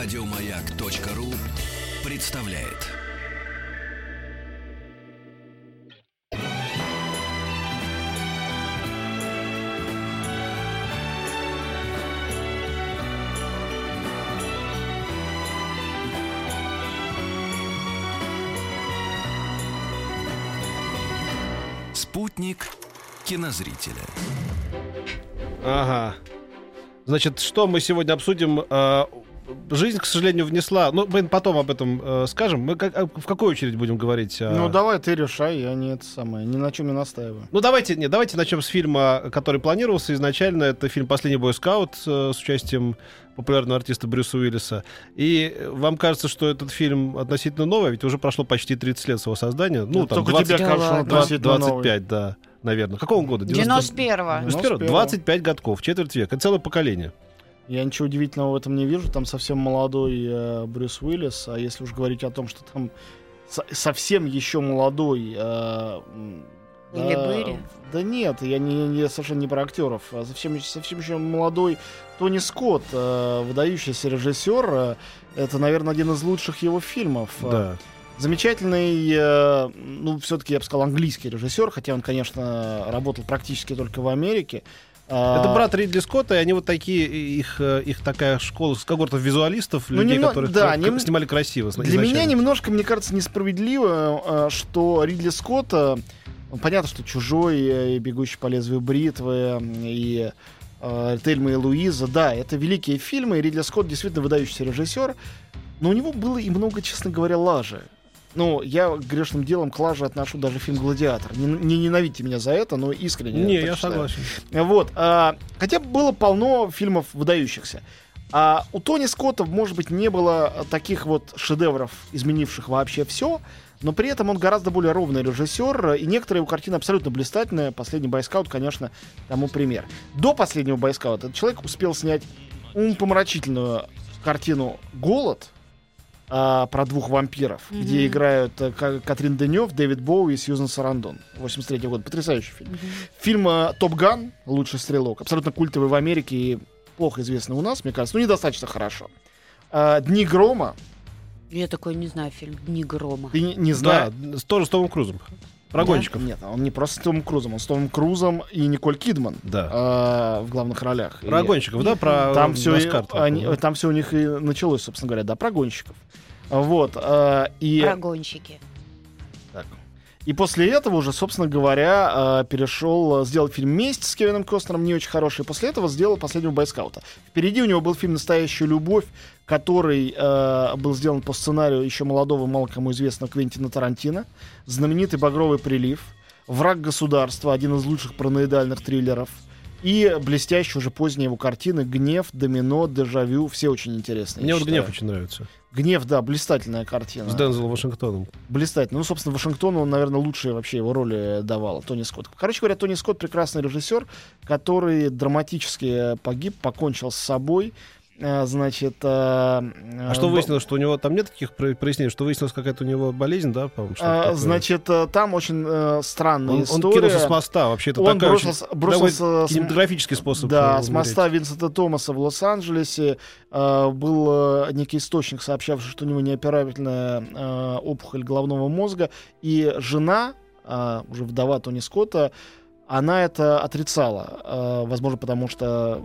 Радиомаяк.ру представляет. Спутник кинозрителя. Ага. Значит, что мы сегодня обсудим? Э, Жизнь, к сожалению, внесла. Ну, блин, потом об этом э, скажем. Мы как, а в какую очередь будем говорить? а? Ну, давай ты решай, я не это самое, ни на чем не настаиваю. Ну, давайте, не, давайте начнем с фильма, который планировался изначально. Это фильм «Последний бойскаут» э, с участием популярного артиста Брюса Уиллиса. И вам кажется, что этот фильм относительно новый, ведь уже прошло почти 30 лет с его создания. Ну, Ну, там только 20, тебе кажется, он 20, относительно 25, да, наверное. Какого он года? 91-го. 91 25 годков, четверть века. Это целое поколение. Я ничего удивительного в этом не вижу. Там совсем молодой э, Брюс Уиллис. А если уж говорить о том, что там со- совсем еще молодой... э, Или да, Берри? Да нет, я не, не- совершенно не про актеров. А совсем, совсем еще молодой Тони Скотт, э, выдающийся режиссер. э, это, наверное, один из лучших его фильмов. Э, Да. Замечательный, э, ну, все-таки, я бы сказал, английский режиссер, хотя он, конечно, работал практически только в Америке. А, Это брат Ридли Скотта, и они вот такие, их, э, их такая школа с когортов визуалистов, Ну, людей, немно- которые да, нем- снимали красиво. Для изначально. меня немножко, мне кажется, несправедливо, э, что Ридли Скотта, ну, понятно, что «Чужой», э, и «Бегущий по лезвию бритвы», и «Тельма и Луиза», да, это великие фильмы, и Ридли Скотт действительно выдающийся режиссер, но у него было и много, честно говоря, лажи. Ну, я грешным делом к лаже отношу даже фильм «Гладиатор». Не, не ненавидьте меня за это, но искренне. Не, я считаю. согласен. Вот. а, хотя было полно фильмов выдающихся. А у Тони Скотта, может быть, не было таких вот шедевров, изменивших вообще все, но при этом он гораздо более ровный режиссер, и некоторые его картины абсолютно блистательные. Последний бойскаут, конечно, тому пример. До последнего бойскаута этот человек успел снять умопомрачительную картину «Голод», а, про двух вампиров, Мгм. где играют Ка- Катрин Денев, Дэвид Боуи и Сьюзан Сарандон. 83 года. Потрясающий фильм. Фильм э, «Топ Ган», «Лучший стрелок», абсолютно культовый в Америке и плохо известный у нас, мне кажется, ну, недостаточно хорошо. А, «Дни грома», Я такой не знаю фильм «Дни грома». ты не, не Да, знаешь. с- тоже с Томом Крузом. Про гонщиков. Нет, он не просто с Томом Крузом, он с Томом Крузом и Николь Кидман Да. а, в главных ролях. Про И гонщиков, да? Про там все, Наскар там, они, да. там все у них и началось, собственно говоря, да, про гонщиков. Вот. а, и... Прогонщики. И после этого уже, собственно говоря, э, перешел, э, сделал фильм «Месть» с Кевином Костнером, не очень хороший. После этого сделал «Последнего бойскаута». Впереди у него был фильм «Настоящая любовь», который э, был сделан по сценарию еще молодого, мало кому известного Квентина Тарантино. Знаменитый «Багровый прилив», «Враг государства», один из лучших параноидальных триллеров. И блестящие уже поздние его картины «Гнев», «Домино», «Дежавю». Все очень интересные. Мне вот считаю. гнев очень нравится. «Гнев», да, блистательная картина. С Дензелом Вашингтоном. Блистательно. Ну, собственно, Вашингтону он, наверное, лучшие вообще его роли давал, Тони Скотт. Короче говоря, Тони Скотт прекрасный режиссер, который драматически погиб, покончил с собой. Э, Значит, а А что выяснилось, что у него там нет таких про- прояснений, что выяснилось какая-то у него болезнь, да, по-моему? такое? Значит, э, там очень э, странная он, он история. кинулся с моста, вообще это Он такая бросился, очень, бросился с- кинематографический способ. Да, э, с моста Винсента Томаса в Лос-Анджелесе э, был э, некий источник, сообщавший, что у него неоперабельная э, опухоль головного мозга, и жена, э, уже вдова Тони Скотта, она это отрицала. Э, возможно, потому что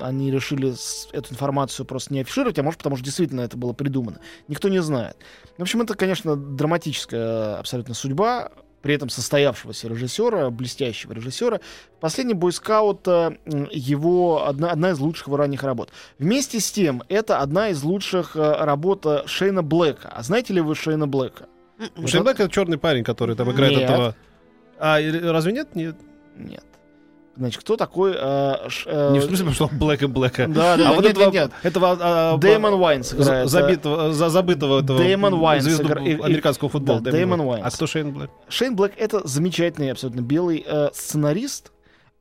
они решили эту информацию просто не афишировать, а может, потому что действительно это было придумано. Никто не знает. В общем, это, конечно, драматическая абсолютно судьба, при этом состоявшегося режиссера, блестящего режиссера. Последний бойскаут э, его одна, одна из лучших его ранних работ. Вместе с тем, это одна из лучших э, работ Шейна Блэка. А знаете ли вы Шейна Блэка? Шейн Блэк это черный парень, который там играет Нет. этого. А и- разве нет? Нет. Нет. Значит, кто такой? э, ш- э, Не в смысле, потому что он Блэка Блэка. Да, да, а вот нет, этого, нет, нет. этого а, а, Дэймон Уайнс за- играет. э, забитого, за забытого этого Дэймон Уайнс звезду игра- и- и- американского футбола. да, Дэймон Блэк. Уайнс. А кто Шейн Блэк? Шейн Блэк это замечательный, абсолютно белый э, сценарист,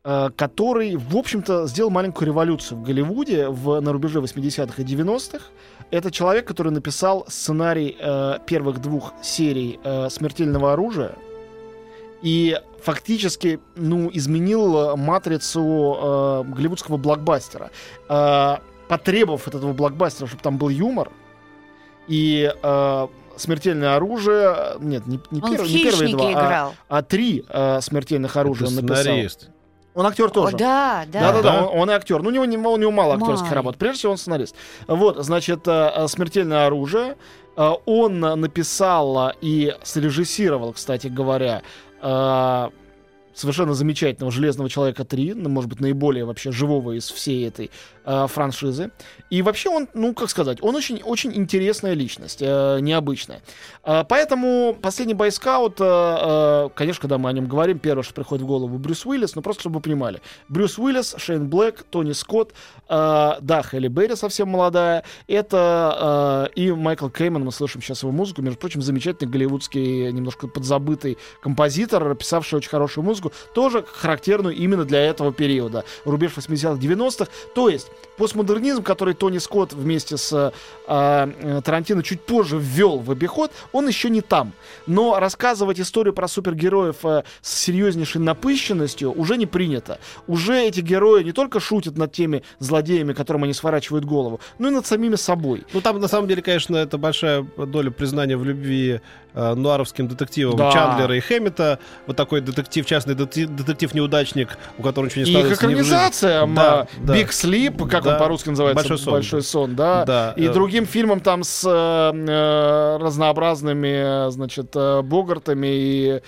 э, который, в общем-то, сделал маленькую революцию в Голливуде в, на рубеже 80-х и 90-х. Это человек, который написал сценарий э, первых двух серий э, «Смертельного оружия» и фактически ну, изменил э, матрицу э, голливудского блокбастера. Э, потребовав от этого блокбастера, чтобы там был юмор, и э, смертельное оружие. Нет, не, не, Он первый, в не первые два, а, играл. а три э, смертельных оружия Это он написал. сценарист. Он актер тоже. О, да, да. Да, да, да, Да? он, он и актер. Ну, у него, не- у него мало актерских Май. работ. Прежде всего, он сценарист. Вот, значит, э, э, смертельное оружие. Э, Он э, написал э, и срежиссировал, кстати говоря, э, совершенно замечательного Железного человека 3, ну, может быть, наиболее вообще живого из всей этой э, франшизы. И вообще он, ну, как сказать, он очень, очень интересная личность, э, необычная. Э, поэтому последний бойскаут, э, э, конечно, когда мы о нем говорим, первое, что приходит в голову, Брюс Уиллис, но просто чтобы вы понимали. Брюс Уиллис, Шейн Блэк, Тони Скотт, э, да, Хелли Берри совсем молодая, это э, и Майкл Кейман, мы слышим сейчас его музыку, между прочим, замечательный голливудский, немножко подзабытый композитор, писавший очень хорошую музыку, тоже характерную именно для этого периода, рубеж 80-х, 90-х, то есть постмодернизм, который Тони Скотт вместе с э, э, Тарантино чуть позже ввел в обиход, он еще не там. Но рассказывать историю про супергероев э, с серьезнейшей напыщенностью уже не принято. Уже эти герои не только шутят над теми злодеями, которым они сворачивают голову, но и над самими собой. Ну, там, на самом деле, конечно, это большая доля признания в любви э, нуаровским детективам Да. Чандлера и Хэммета. Вот такой детектив, частный детектив- детектив-неудачник, у которого ничего не И их экранизация, Да, а, да. Big Sleep, как Да. он по-русски называется? «Большой сон», да. да. Да, И э, другим фильмам там с э, э, разнообразными, э, значит, э, Богартами и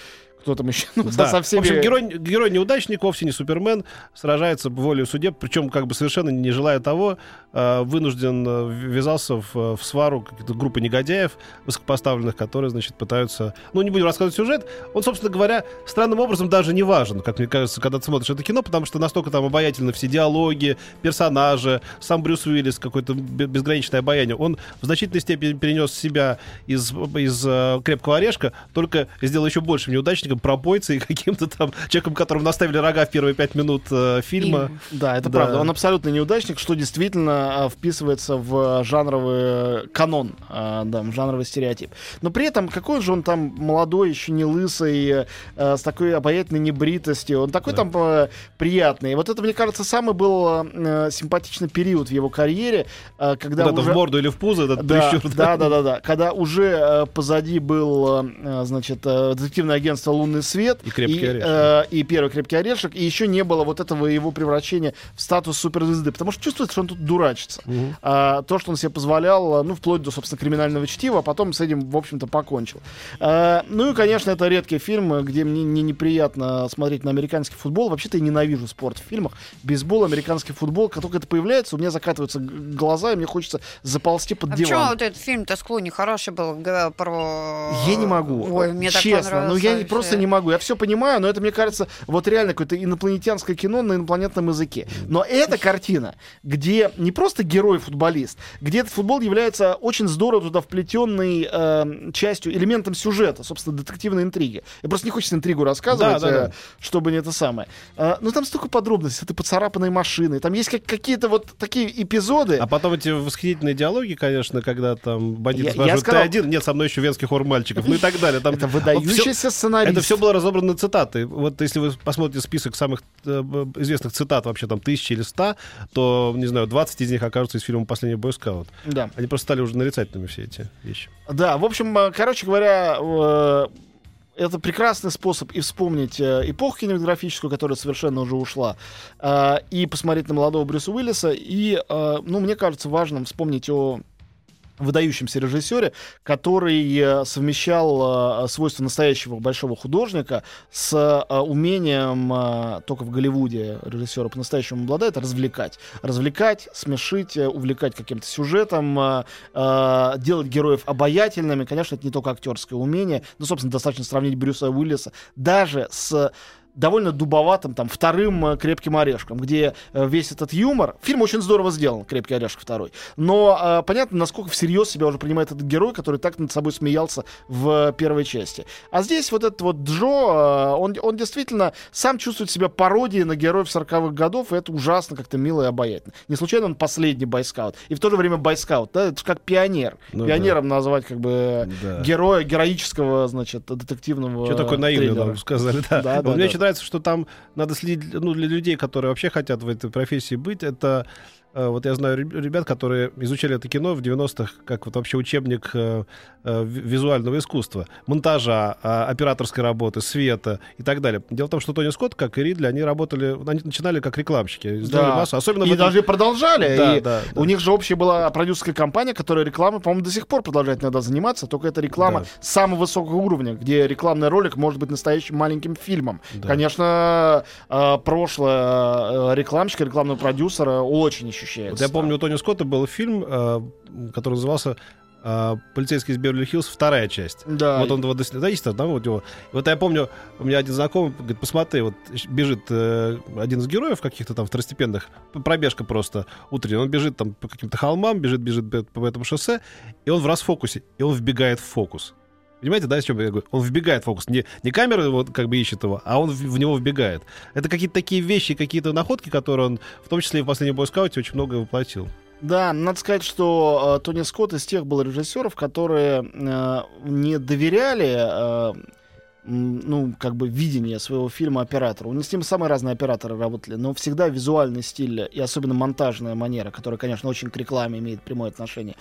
кто там еще? Ну, Да. со всеми... В общем, герой, герой неудачник, вовсе не Супермен, сражается волею судеб, причем как бы совершенно не желая того, э, вынужден э, ввязался в, в свару каких-то группы негодяев высокопоставленных, которые, значит, пытаются... Ну, не будем рассказывать сюжет. Он, собственно говоря, странным образом даже не важен, как мне кажется, когда ты смотришь это кино, потому что настолько там обаятельны все диалоги, персонажи, сам Брюс Уиллис, какое-то бе- безграничное обаяние. Он в значительной степени перенес себя из, из э, «Крепкого орешка», только сделал еще большим неудачником, пропойцей, каким-то там человеком, которому наставили рога в первые пять минут э, фильма. Фильм. Да, это Да. правда. Он абсолютно неудачник, что действительно а, вписывается в жанровый канон, а, да, в жанровый стереотип. Но при этом какой же он там молодой, еще не лысый, э, с такой обаятельной небритостью. Он такой Да. там э, приятный. И вот это, мне кажется, самый был э, симпатичный период в его карьере, э, когда Куда-то уже... в морду или в пузо, этот Да, прищур, да, да, да, да. Когда уже э, позади был, э, значит, э, детективное агентство «Лунный свет» И «Крепкий орешек». э, и первый «Крепкий орешек», и еще не было вот этого его превращения в статус суперзвезды, потому что чувствуется, что он тут дурачится. Мгм. А, то, что он себе позволял, э, ну, вплоть до, собственно, криминального чтива, а потом с этим, в общем-то, покончил. А, ну и, конечно, это редкий фильм, где мне не неприятно смотреть на американский футбол. Вообще-то я ненавижу спорт в фильмах. Бейсбол, американский футбол, как только это появляется, у меня закатываются глаза, и мне хочется заползти под А диван. почему вот этот фильм-то с Клуни хороший был про... Я не могу. Ой, мне так Честно, ну я понравился просто вообще. не могу. Я все понимаю, но это, мне кажется, вот реально какое-то инопланетянское кино на инопланетном языке. Но эта картина, где не просто герой-футболист, где этот футбол является очень здорово туда вплетенной э, частью, элементом сюжета, собственно, детективной интриги. Я просто не хочется интригу рассказывать, Да, да, да. э, чтобы не это самое. Э, но там столько подробностей, это поцарапанные машины, там есть как, какие-то вот такие эпизоды. А потом эти восхитительные диалоги, конечно, когда там бандиты Я- сказал- ты один? Нет, со мной еще венский хор мальчиков, ну и так далее. Там это вот всё- выдающийся сценарист. Это все было разобрано цитаты. Вот если вы посмотрите список самых э, известных цитат, вообще там тысячи или ста, то, не знаю, 20 из них окажутся из фильма «Последний бойскаут». Да. Они просто стали уже нарицательными, все эти вещи. Да, в общем, э, короче говоря, э, это прекрасный способ и вспомнить эпоху кинематографическую, которая совершенно уже ушла, и посмотреть на молодого Брюса Уиллиса, и, ну, мне кажется, важным вспомнить о выдающемся режиссере, который э, совмещал э, свойства настоящего большого художника с э, умением, только в Голливуде режиссера по-настоящему обладает, развлекать. Развлекать, смешить, увлекать каким-то сюжетом, делать героев обаятельными. Конечно, это не только актерское умение, но, собственно, достаточно сравнить Брюса Уиллиса даже с довольно дубоватым там вторым э, крепким орешком, где э, весь этот юмор. Фильм очень здорово сделан, крепкий орешек второй. Но э, понятно, насколько всерьез себя уже принимает этот герой, который так над собой смеялся в первой части. А здесь вот этот вот Джо, э, он, он действительно сам чувствует себя пародией на героев 40-х годов, и это ужасно как-то мило и обаятельно. Не случайно он последний бойскаут. И в то же время бойскаут, да, это как пионер. Ну Пионером назвать как бы Да. героя героического, значит, детективного Что такое триллера. нам сказали, да. Да, да, да. Нравится, что там надо следить, ну, для людей, которые вообще хотят в этой профессии быть, это вот я знаю реб- ребят, которые изучали это кино в 90-х как вот вообще учебник э, э, ви- визуального искусства, монтажа, а, операторской работы, света и так далее. Дело в том, что Тони Скотт, как и Ридли, они работали, они начинали как рекламщики, Да. массу, особенно И этом- даже продолжали. Да, и да, да. У них же общая была продюсерская компания, которая рекламой, по-моему, до сих пор продолжает иногда заниматься, только это реклама Да. самого высокого уровня, где рекламный ролик может быть настоящим маленьким фильмом. Да. Конечно, э, прошлое э, рекламщика, рекламного продюсера очень ощущается. Вот я помню, у Тони Скотта был фильм, э, который назывался э, «Полицейский из Беверли-Хиллз. Вторая часть». Да. Вот он его до- да, есть там вот его. Вот я помню, у меня один знакомый говорит, посмотри, вот бежит э, один из героев каких-то там второстепенных, пробежка просто утренняя, он бежит там по каким-то холмам, бежит, бежит по этому шоссе, и он в расфокусе, и он вбегает в фокус. Понимаете, да, о чем я говорю? Он вбегает в фокус. Не, не камера вот как бы ищет его, а он в, в него вбегает. Это какие-то такие вещи, какие-то находки, которые он, в том числе и в последнем бойскауте, очень много воплотил. Да, надо сказать, что э, Тони Скотт из тех был режиссеров, которые э, не доверяли, э, ну, как бы, видение своего фильма оператору. У них с ним самые разные операторы работали, но всегда визуальный стиль и особенно монтажная манера, которая, конечно, очень к рекламе имеет прямое отношение,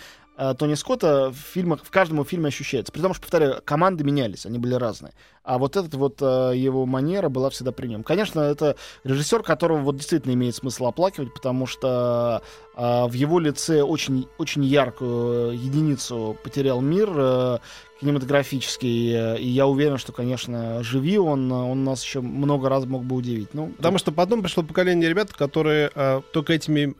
э, Тони Скотта в фильмах, в каждом фильме ощущается. При том, что, повторяю, команды менялись, они были разные. А вот эта вот э, его манера была всегда при нем. Конечно, это режиссер, которого вот действительно имеет смысл оплакивать, потому что э, в его лице очень, очень яркую единицу потерял мир э, кинематографический. и я уверен, что, конечно, живи он, он нас еще много раз мог бы удивить. Ну, Потому что потом пришло поколение ребят, которые только этими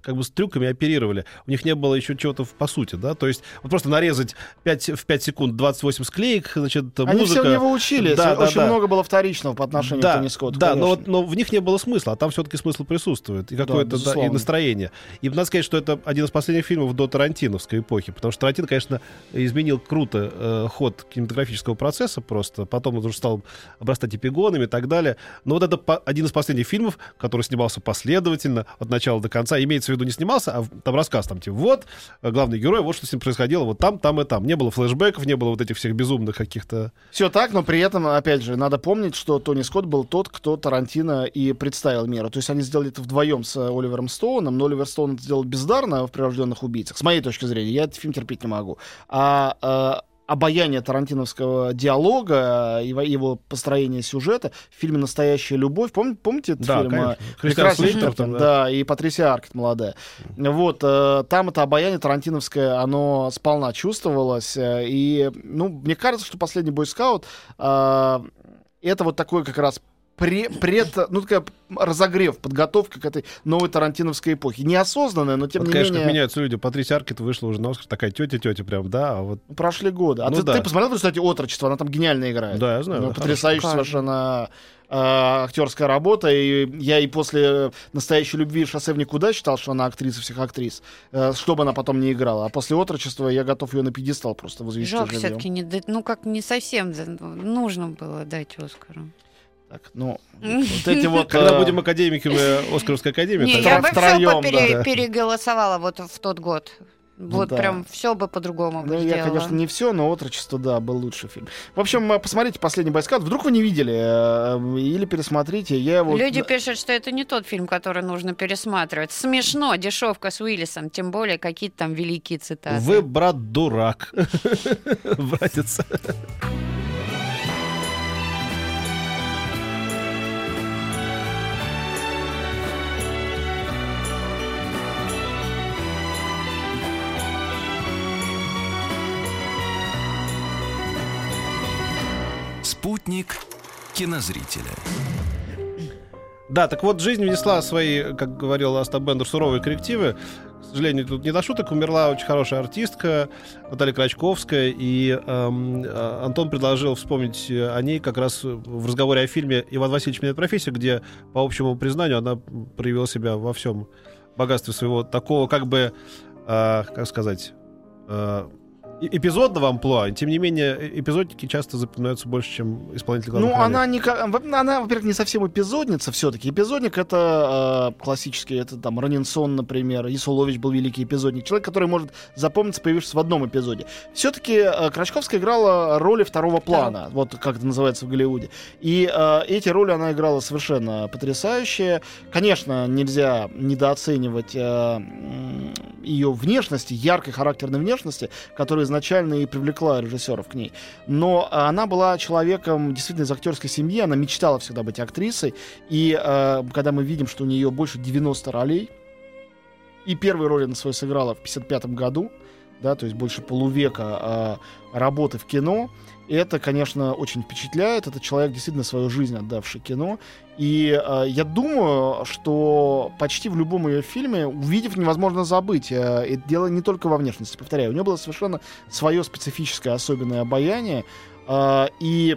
как бы с трюками оперировали. У них не было еще чего-то в- по сути, да? То есть вот просто нарезать 5, в 5 секунд 28 склеек, значит, Они музыка. все в него учились. Да, да, Очень да. много было вторичного по отношению к Да, Тони Скотту. да, но, конечно. но в них не было смысла, а там все-таки смысл присутствует. И какое-то да, и безусловно. настроение. И надо сказать, что это один из последних фильмов до Тарантиновской эпохи. Потому что Тарантино, конечно, изменил круто э, ход кинематографического процесса просто. Потом он уже стал обрастать эпигонами и так далее. Но вот это по- один из последних фильмов, который снимался последовательно от начала до конца. Имеется в виду, не снимался, а там рассказ там типа, вот, э, главный герой, вот что с ним происходило, вот там, там и там. Не было флешбеков, не было вот этих всех безумных каких-то... Все так, но при этом, опять же, надо помнить, что Тони Скотт был тот, кто Тарантино и представил миру. То есть они сделали это вдвоем с э, Оливером Стоуном, но Оливер Стоун это сделал бездарно в «Прирожденных убийцах», с моей точки зрения. Я этот фильм терпеть не могу. А э, обаяние тарантиновского диалога, его, его построение сюжета в фильме «Настоящая любовь». Пом- помните этот Да, фильм? э, Прекрасный фильм, там, да. да, и Патрисия Аркет молодая. Вот, э, там это обаяние тарантиновское, оно сполна чувствовалось. э, и, ну, мне кажется, что последний бойскаут э, это вот такой как раз пре- пред, ну, такая разогрев, подготовка к этой новой тарантиновской эпохе. Неосознанная, но тем Вот, не конечно, менее... меняются люди. Патрисия Аркет вышла уже на Оскар, такая тетя-тетя прям, да, а вот Прошли годы. А Ну ты, да. ты посмотрел, кстати, «Отрочество», она там гениально играет. Да, я знаю, Ну, да, потрясающая совершенно э, актерская работа. И я и после «Настоящей любви» «Шоссе в никуда» считал, что она актриса всех актрис, э, что бы она потом не играла. А после «Отрочества» я готов ее на пьедестал просто возвести Жалко все-таки не ну как не совсем нужно было дать Оскару. Так, ну, вот эти вот... Когда э, будем академиками Оскаровской академии, Не, я бы все пере- переголосовала вот в тот год. Вот да. прям все бы по-другому бы Ну, я, конечно, не все, но «Отрочество», да, был лучший фильм. В общем, э, посмотрите «Последний бойскаут». Вдруг вы не видели, э, или пересмотрите. Я его... Люди пишут, что это не тот фильм, который нужно пересматривать. Смешно, дешевка с Уиллисом, тем более какие-то там великие цитаты. Вы, брат, дурак. Братец. Спутник кинозрителя. Да, так вот, жизнь внесла свои, как говорил Аста Бендер, суровые коррективы. К сожалению, тут не до шуток. Умерла очень хорошая артистка Наталья Крачковская. И эм, э, Антон предложил вспомнить о ней как раз в разговоре о фильме «Иван Васильевич меняет профессию», где, по общему признанию, она проявила себя во всем богатстве своего такого, как бы, э, как сказать, э, эпизодного амплуа. Тем не менее, э- эпизодики часто запоминаются больше, чем исполнитель главных Ну, ролей. она, не, во- она, во-первых, не совсем эпизодница все-таки. Эпизодник — это э, классический, это там Ранинсон, например, Исулович был великий эпизодник. Человек, который может запомниться, появившись в одном эпизоде. Все-таки Крачковская играла роли второго плана, вот как это называется в Голливуде. И э, эти роли она играла совершенно потрясающие. Конечно, нельзя недооценивать э, ее внешности, яркой характерной внешности, которая изначально и привлекла режиссеров к ней. Но она была человеком действительно из актерской семьи, она мечтала всегда быть актрисой. И э, когда мы видим, что у нее больше 90 ролей, и первые роли она свою сыграла в 55 году, да, то есть больше полувека э, работы в кино, это, конечно, очень впечатляет. Это человек, действительно свою жизнь отдавший кино. И э, я думаю, что почти в любом ее фильме, увидев, невозможно забыть. Э, это дело не только во внешности, повторяю. У нее было совершенно свое специфическое особенное обаяние. Э, и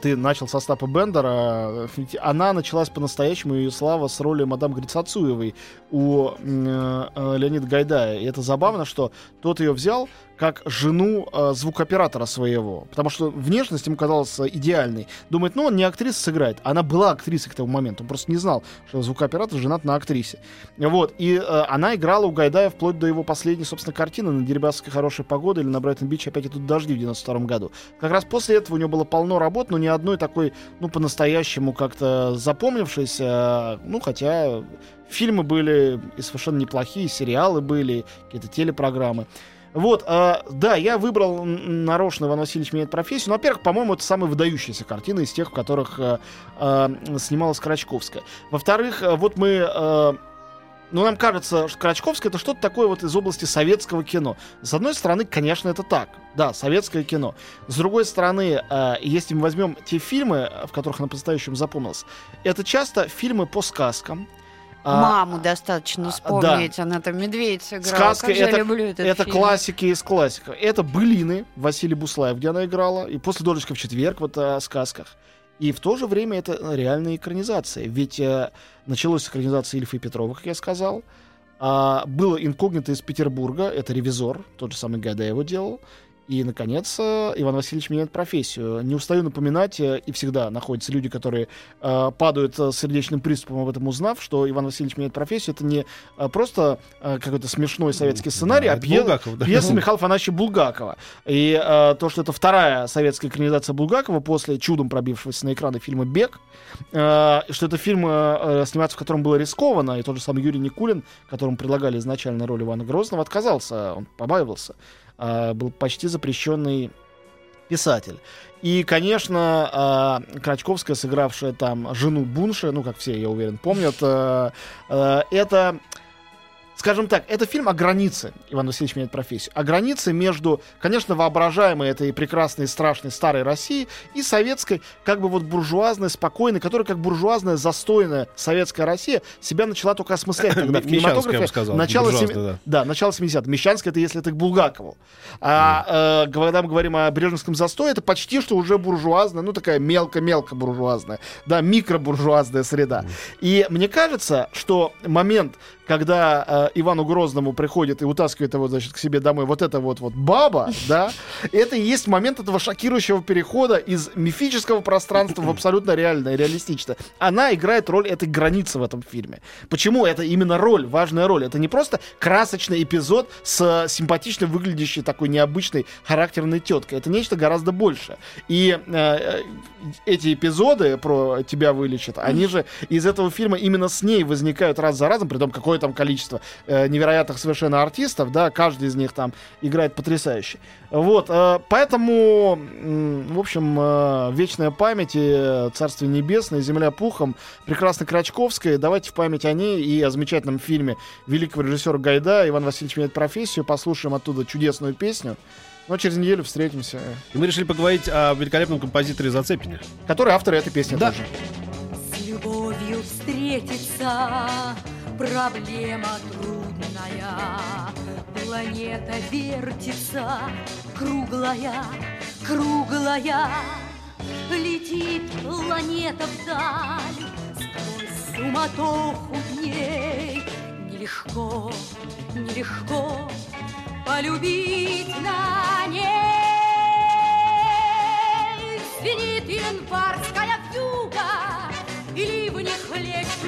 ты начал со Стапа Бендера. Она началась по-настоящему, ее слава с роли мадам Грицацуевой у э, Леонида Гайдая. И это забавно, что тот ее взял как жену э, звукооператора своего. Потому что внешность ему казалась э, идеальной. Думает, ну, он не актриса сыграет. Она была актрисой к тому моменту. Он просто не знал, что звукооператор женат на актрисе. Вот. И э, она играла у Гайдая вплоть до его последней, собственно, картины «На Дерибасской хорошая погода» или «На Брайтон-Бич опять идут дожди» в 92 году. Как раз после этого у него было полно работ, но ни одной такой, ну, по-настоящему как-то запомнившейся. Ну, хотя фильмы были и совершенно неплохие, сериалы были, какие-то телепрограммы. Вот, э, да, я выбрал нарочно Иван Васильевич меняет профессию. Ну, во-первых, по-моему, это самая выдающаяся картина из тех, в которых э, э, снималась Крачковская. Во-вторых, э, вот мы... э, ну, нам кажется, что Крачковская это что-то такое вот из области советского кино. С одной стороны, конечно, это так. Да, советское кино. С другой стороны, э, если мы возьмем те фильмы, в которых она по-настоящему запомнилась, это часто фильмы по сказкам. А, Маму достаточно а, вспомнить. Она там медведь сыграла. Сказка как же я это- люблю этот Это фильм. классики из классиков. Это «Былины» Василий Буслаев, где она играла. И «После дождичка в четверг» вот о сказках. И в то же время это реальная экранизация. Ведь э, началось с экранизации Ильфа и Петрова, как я сказал. А, было «Инкогнито» из Петербурга. Это «Ревизор». Тот же самый Гайдай его делал. И, наконец, э, Иван Васильевич меняет профессию. Не устаю напоминать, э, и всегда находятся люди, которые э, падают э, с сердечным приступом об этом узнав, что Иван Васильевич меняет профессию. Это не просто э, какой-то смешной советский сценарий, Да, а это пье- Булгаков, да. пьеса Михаила Афанасьевича Булгакова. И э, то, что это вторая советская экранизация Булгакова после чудом пробившегося на экраны фильма «Бег», э, что это фильм, э, сниматься в котором было рискованно, и тот же самый Юрий Никулин, которому предлагали изначально роль Ивана Грозного, отказался, он побаивался. Э, был почти запрещенный писатель. И, конечно, э, Крачковская, сыгравшая там жену Бунша, ну, как все, я уверен, помнят, э, э, это скажем так, это фильм о границе, Иван Васильевич меняет профессию, о границе между, конечно, воображаемой этой прекрасной, страшной старой Россией и советской, как бы вот буржуазной, спокойной, которая как буржуазная, застойная советская Россия себя начала только осмыслять тогда в кинематографе. сказал, начало семи- да. да, начало 70-х. Мещанская это если это к Булгакову. А э, когда мы говорим о Брежневском застое, это почти что уже буржуазная, ну такая мелко-мелко буржуазная, да, микробуржуазная среда. И мне кажется, что момент, когда э, Ивану Грозному приходит и утаскивает его, значит, к себе домой вот эта вот, вот баба, да, это и есть момент этого шокирующего перехода из мифического пространства в абсолютно реальное, реалистичное. Она играет роль этой границы в этом фильме. Почему? Это именно роль, важная роль. Это не просто красочный эпизод с симпатично выглядящей такой необычной характерной теткой. Это нечто гораздо большее. И э, э, эти эпизоды про тебя вылечат, они же из этого фильма именно с ней возникают раз за разом, при том какое там количество э, невероятных совершенно артистов, да, каждый из них там играет потрясающе. Вот, э, поэтому, в общем, э, вечная память и Царствие Небесное, Земля пухом, прекрасно Крачковская. Давайте в память о ней и о замечательном фильме великого режиссера Гайда «Иван Васильевич меняет профессию». Послушаем оттуда чудесную песню. Но через неделю встретимся. И мы решили поговорить о великолепном композиторе Зацепине. Который автор этой песни Да. тоже. С любовью встретиться проблема трудная. Планета вертится, круглая, круглая. Летит планета вдаль, сквозь суматоху дней. Нелегко, нелегко, полюбить на ней. Звенит январская вьюга,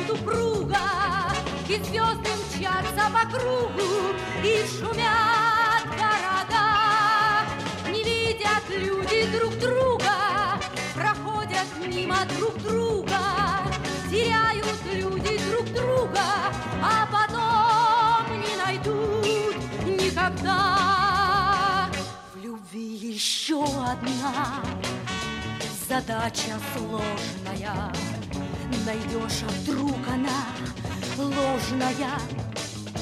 хлещут упруга, и звезды мчатся по кругу, и шумят города. Не видят люди друг друга, проходят мимо друг друга, теряют люди друг друга, а потом не найдут никогда. В любви еще одна задача сложная. Найдешь, а вдруг она ложная,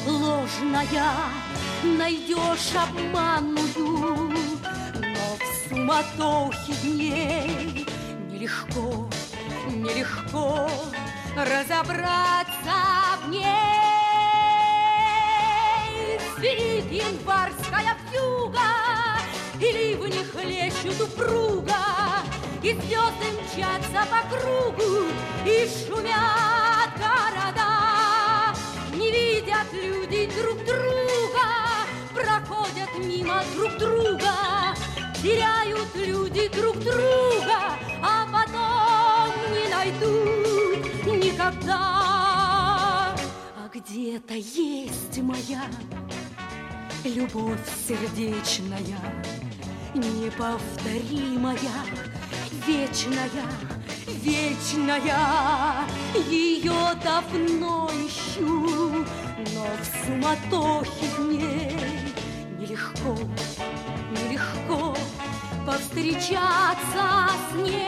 ложная. Найдешь обманную, но в суматохе дней Нелегко, нелегко разобраться в ней. Звенит январская вьюга, И ливни хлещут упруга, И звезды мчатся по кругу, И шумят города. Не видят люди друг друга, Проходят мимо друг друга, Теряют люди друг друга, А потом не найдут никогда. А где-то есть моя любовь сердечная, неповторимая, вечная, вечная. Ее давно ищу, но в суматохе дней нелегко, нелегко повстречаться с ней.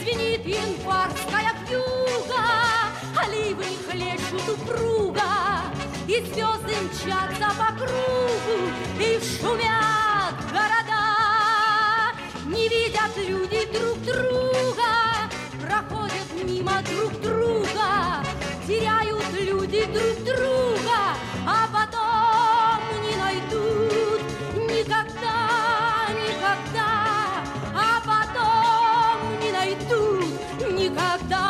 Звенит январская вьюга, ливни хлещут упруга, и звезды мчатся по кругу, и шумят видят люди друг друга, проходят мимо друг друга, теряют люди друг друга, а потом не найдут никогда, никогда, а потом не найдут никогда.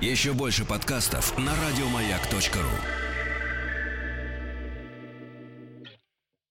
Еще больше подкастов на радиомаяк.ру.